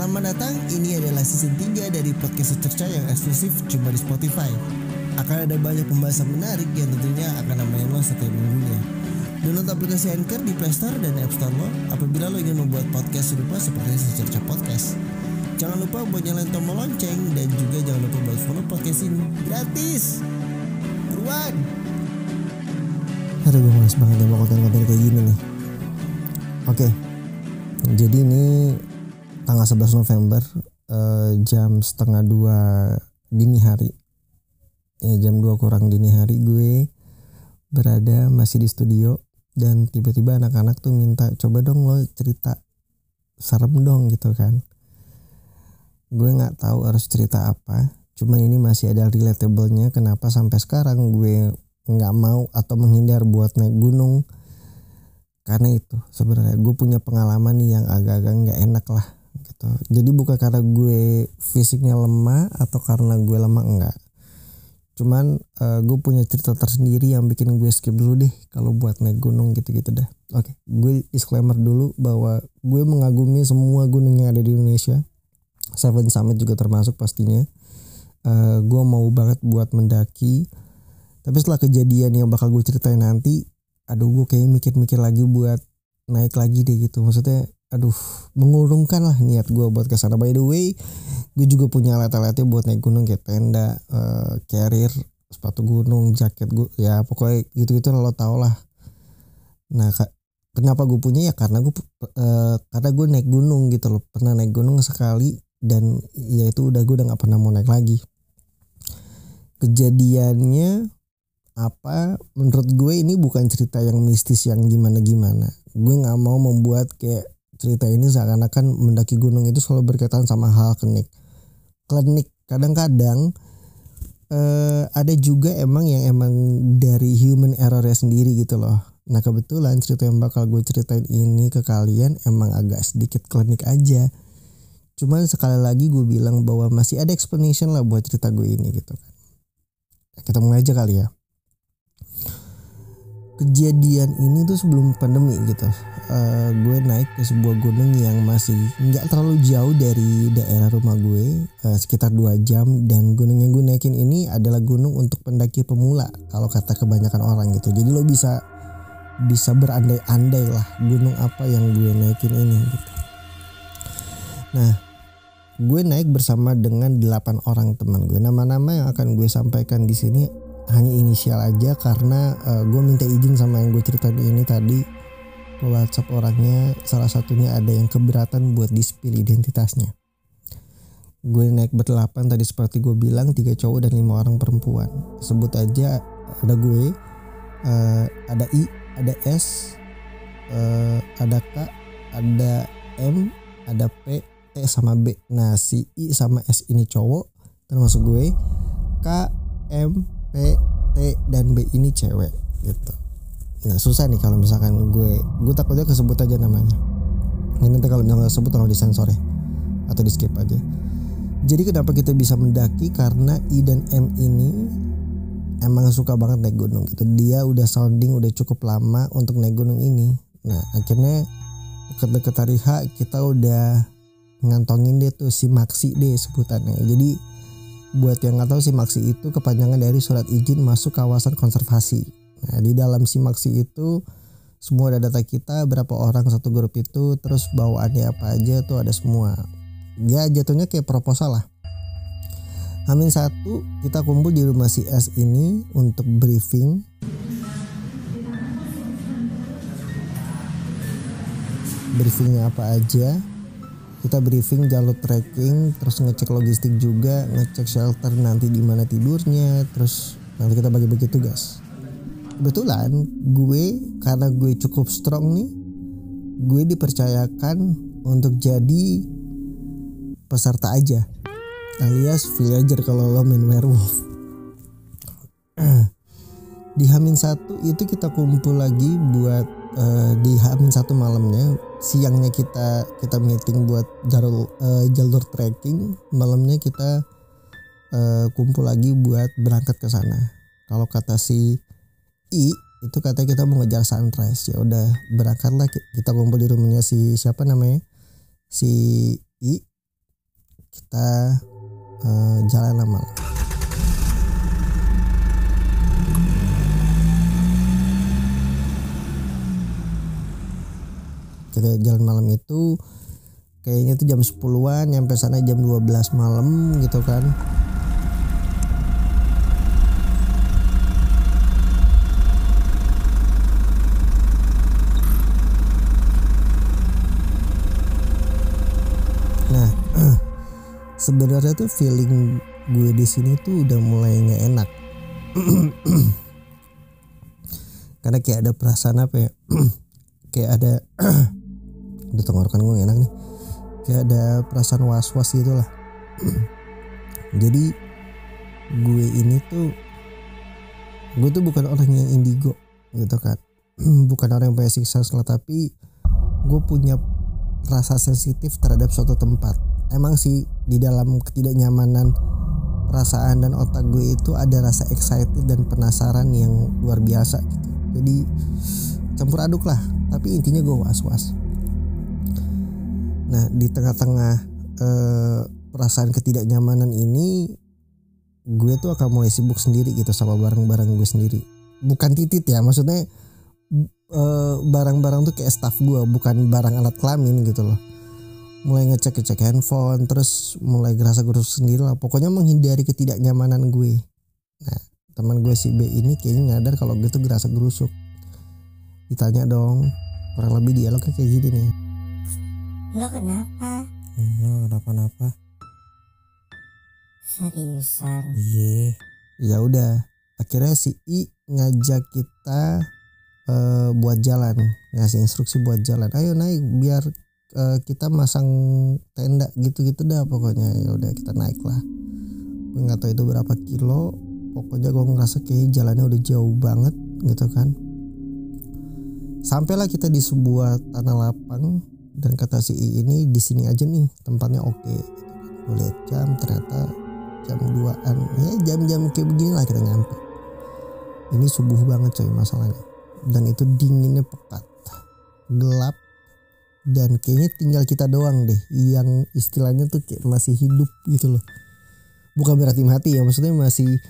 Selamat datang, ini adalah season 3 dari podcast secerca yang eksklusif cuma di Spotify. Akan ada banyak pembahasan menarik yang tentunya akan nemenin lo setiap minggunya. Download aplikasi Anchor di Play Store dan App Store lo apabila lo ingin membuat podcast serupa seperti secerca podcast. Jangan lupa buat nyalain tombol lonceng dan juga jangan lupa buat follow podcast ini gratis. Buruan! Aduh gue males banget ya mau konten-konten kayak gini nih Oke Jadi ini tanggal 11 November eh, Jam setengah dua dini hari. Ya jam 2 kurang dini hari gue Berada masih di studio Dan tiba-tiba anak-anak tuh minta Coba dong lo cerita Serem dong gitu kan. Gue gak tahu harus cerita apa Cuman ini masih ada relatable-nya Kenapa sampai sekarang gue nggak mau atau menghindar buat naik gunung. Karena itu sebenarnya gue punya pengalaman yang agak-agak nggak enak lah gitu. Jadi bukan karena gue fisiknya lemah atau karena gue lemah enggak. Cuman uh, gue punya cerita tersendiri yang bikin gue skip dulu deh kalau buat naik gunung gitu-gitu dah. Oke gue disclaimer dulu bahwa gue mengagumi semua gunung yang ada di Indonesia. Seven Summit juga termasuk pastinya. Uh, gue mau banget buat mendaki. Tapi setelah kejadian yang bakal gue ceritain nanti aduh gue kayak mikir-mikir lagi buat naik lagi deh gitu. Maksudnya aduh mengurungkan lah niat gue buat ke sana. By the way gue juga punya alat-alatnya buat naik gunung kayak tenda uh, carrier sepatu gunung jaket gue ya pokoknya gitu-gitu lo tau lah nah kak kenapa gue punya? Ya karena gue uh, karena gue naik gunung gitu loh. Pernah naik gunung sekali dan ya itu udah gue udah nggak pernah mau naik lagi. Kejadiannya apa? Menurut gue ini bukan cerita yang mistis yang gimana gimana gue nggak mau membuat kayak cerita ini seakan-akan mendaki gunung itu selalu berkaitan sama hal klinik klinik kadang-kadang eh, ada juga emang yang emang dari human errornya sendiri gitu loh. Nah kebetulan cerita yang bakal gue ceritain ini ke kalian emang agak sedikit klinik aja. Cuman sekali lagi gue bilang bahwa masih ada explanation lah buat cerita gue ini gitu kan. Kita mulai aja kali ya kejadian ini tuh sebelum pandemi gitu. Uh, gue naik ke sebuah gunung yang masih nggak terlalu jauh dari daerah rumah gue uh, sekitar dua jam. Dan gunung yang gue naikin ini adalah gunung untuk pendaki pemula kalau kata kebanyakan orang gitu. Jadi lo bisa bisa berandai-andai lah gunung apa yang gue naikin ini gitu. Nah gue naik bersama dengan delapan orang teman gue. Nama-nama yang akan gue sampaikan di sini hanya inisial aja karena uh, gue minta izin sama yang gue ceritain ini tadi. Ke WhatsApp orangnya salah satunya ada yang keberatan buat di spill identitasnya. Gue naik berdelapan tadi seperti gue bilang tiga cowok dan lima orang perempuan. Sebut aja ada gue uh, ada I ada S uh, ada K ada M ada P T sama B. Nah si I sama S ini cowok termasuk gue. K M P, T dan B ini cewek gitu. Nah susah nih kalau misalkan gue gue takutnya kesebut aja namanya. Ini nanti kalau misalkan kesebut tolong disensor ya atau di skip aja. Jadi kenapa kita bisa mendaki karena I dan M ini emang suka banget naik gunung gitu. Dia udah sounding udah cukup lama untuk naik gunung ini. Nah akhirnya deket-deket hari kita udah ngantongin deh tuh si Maxi deh sebutannya. Jadi buat yang nggak tahu si Maksi itu kepanjangan dari surat izin masuk kawasan konservasi. Nah, di dalam si Maksi itu semua ada data kita berapa orang satu grup itu terus bawaannya apa aja tuh ada semua. Ya jatuhnya kayak proposal lah. Amin satu kita kumpul di rumah si S ini untuk briefing. Briefingnya apa aja, kita briefing jalur trekking terus ngecek logistik juga ngecek shelter nanti di mana tidurnya terus nanti kita bagi-bagi tugas kebetulan gue karena gue cukup strong nih gue dipercayakan untuk jadi peserta aja alias villager kalau lo main werewolf. Di Hamin satu itu kita kumpul lagi buat uh, di Hamin satu malamnya siangnya kita kita meeting buat jalur uh, jalur trekking malamnya kita uh, kumpul lagi buat berangkat ke sana. Kalau kata si I itu katanya kita mau ngejar sunrise. Ya udah berangkatlah. Kita kumpul di rumahnya si siapa namanya? Si I. Kita uh, jalan lama kita jalan malam itu kayaknya tuh jam 10-an nyampe sana jam 12 malam gitu kan. Nah sebenarnya tuh feeling gue di sini tuh udah mulai nggak enak. Karena kayak ada perasaan apa ya? Kayak ada udah tenggorokan gue enak nih. Kayak ada perasaan was was gitu lah. Jadi gue ini tuh gue tuh bukan orang yang indigo gitu kan. Bukan orang yang punya siksa salah tapi gue punya rasa sensitif terhadap suatu tempat. Emang sih di dalam ketidaknyamanan perasaan dan otak gue itu ada rasa excited dan penasaran yang luar biasa gitu. Jadi campur aduk lah. Tapi intinya gue was was Nah di tengah-tengah eh, perasaan ketidaknyamanan ini gue tuh akan mulai sibuk sendiri gitu sama barang-barang gue sendiri. Bukan titit ya maksudnya eh, barang-barang tuh kayak staff gue bukan barang alat kelamin gitu loh. Mulai ngecek-ngecek handphone terus mulai gerasa gerus sendiri lah. Pokoknya menghindari ketidaknyamanan gue. Nah teman gue si B ini kayaknya nyadar kalau gue tuh gerasa gerusuk. Ditanya dong kurang lebih dialognya kayak gini nih Lo kenapa? Enggak kenapa-napa. Seriusan? Iya. Ya udah. Akhirnya si I ngajak kita uh, buat jalan, ngasih instruksi buat jalan. Ayo naik biar uh, kita masang tenda gitu-gitu dah pokoknya. Ya udah kita naik lah. Gue nggak tahu itu berapa kilo. Pokoknya gue ngerasa kayak jalannya udah jauh banget gitu kan. Sampailah kita di sebuah tanah lapang dan kata si I ini di sini aja nih tempatnya oke. Okay. lihat jam ternyata jam 2an ya jam-jam kayak begini lah kita nyampe. Ini subuh banget coy masalahnya. Dan itu dinginnya pekat gelap dan kayaknya tinggal kita doang deh yang istilahnya tuh kayak masih hidup gitu loh. Bukan berarti mati ya maksudnya masih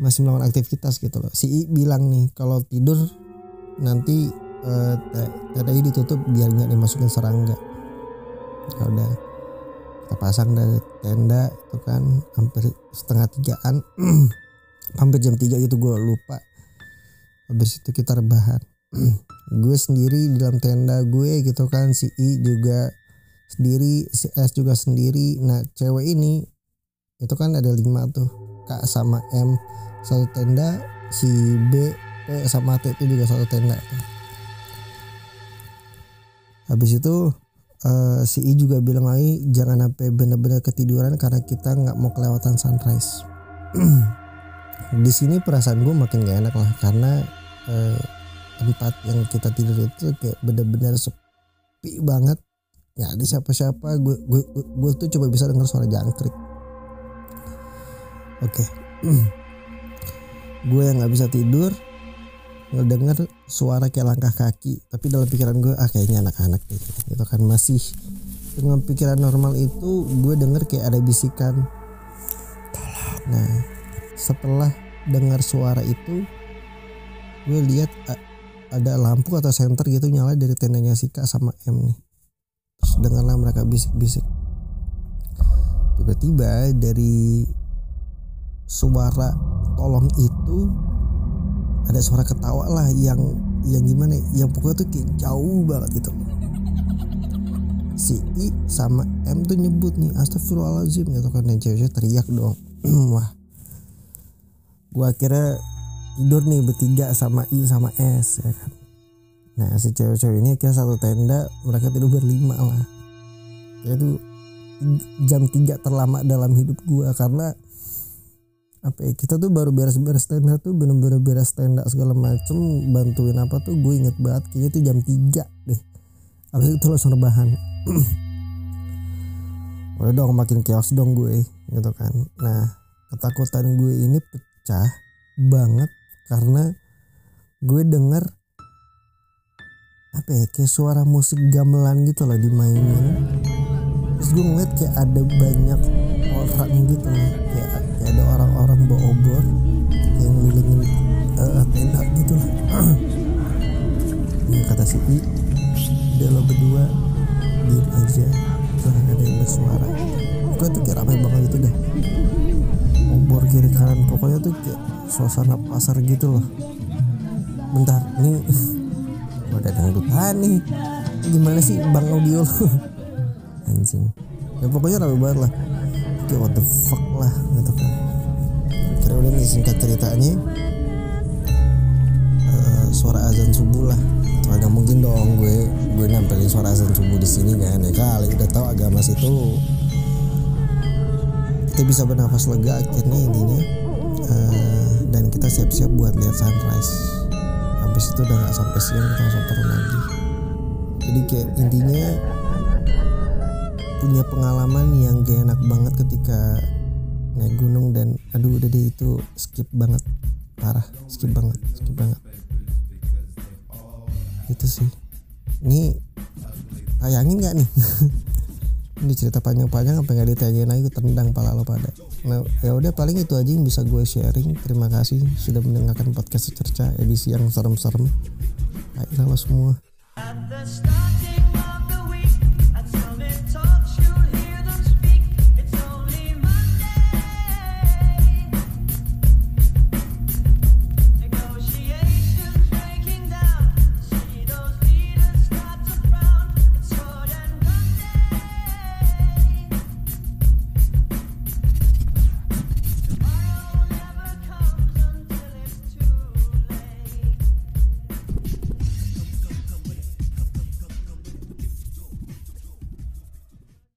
masih melakukan aktivitas gitu loh. Si I bilang nih kalau tidur nanti uh, tadi ditutup biar nggak dimasukin serangga. Ya udah kita pasang dari tenda itu kan hampir setengah tigaan. Hampir jam tiga itu gue lupa. Habis itu kita rebahan. Gue sendiri di dalam tenda gue gitu kan si I juga sendiri si S juga sendiri. Nah cewek ini itu kan ada lima tuh Kak sama M. Satu tenda si B P sama T itu juga satu tenda habis itu uh, si I juga bilang lagi jangan sampai benar-benar ketiduran karena kita nggak mau kelewatan sunrise. Di sini perasaan gue makin gak enak lah karena uh, tempat yang kita tidur itu kayak benar-benar sepi banget. Nggak ada siapa-siapa. Gue gue gue tuh coba bisa dengar suara jangkrik. Oke. Okay. gue yang nggak bisa tidur ngedenger suara kayak langkah kaki tapi dalam pikiran gue ah kayaknya anak-anak deh gitu kan. Masih dengan pikiran normal itu gue denger kayak ada bisikan. Nah setelah dengar suara itu gue lihat ada lampu atau senter gitu nyala dari tendanya Sika sama M nih. Terus dengarlah mereka bisik-bisik. Tiba-tiba dari suara tolong itu ada suara ketawa lah yang yang gimana ya, yang pokoknya tuh kayak jauh banget gitu. Si I sama M tuh nyebut nih astagfirullahaladzim gitu kan. Dan cewek teriak dong. Wah. Gua akhirnya tidur nih bertiga sama I sama S ya kan. Nah si cewek-cewek ini kayak satu tenda mereka tidur berlima lah. Itu jam 3 terlama dalam hidup gua karena apa ya kita tuh baru beres-beres tenda tuh bener-bener beres tenda segala macem bantuin apa tuh gue inget banget kayaknya tuh jam 3 deh. Abis itu langsung rebahan. Udah dong makin chaos dong gue gitu kan. Nah ketakutan gue ini pecah banget karena gue denger apa ya kayak suara musik gamelan gitu loh dimainin terus gue ngeliat kayak ada banyak orang gitu kayak, kayak ada orang-orang bawa obor yang ngelilingin uh, tenda gitu. Lah yang kata si I udah lo berdua diem aja. Jangan ada yang bersuara. Pokoknya tuh kayak ramai banget gitu dah obor kiri kanan pokoknya tuh kayak suasana pasar gitu loh. Bentar ini udah dangdutan nih. Gimana sih bang audio anjing ya pokoknya rame banget lah. Kayak what the fuck lah gitu kan. Kira udah nih singkat ceritanya. Eh, suara azan subuh lah. Tuh, agak mungkin dong gue gue nampilin suara azan subuh di sini kan. Ya kali udah tahu agama situ. Kita bisa bernafas lega akhirnya intinya. Eh, dan kita siap-siap buat lihat sunrise. Habis itu udah nggak sampai siang kita langsung turun lagi. Jadi kayak intinya punya pengalaman yang gak enak banget ketika naik gunung dan aduh udah deh itu skip banget. Parah skip banget skip banget. Itu sih. Ini tayangin nggak nih? Ini cerita panjang-panjang apa nggak ditayangin lagi tendang pala lo pada. Nah ya udah paling itu aja yang bisa gue sharing. Terima kasih sudah mendengarkan podcast secerca edisi yang serem-serem. Ayolah semua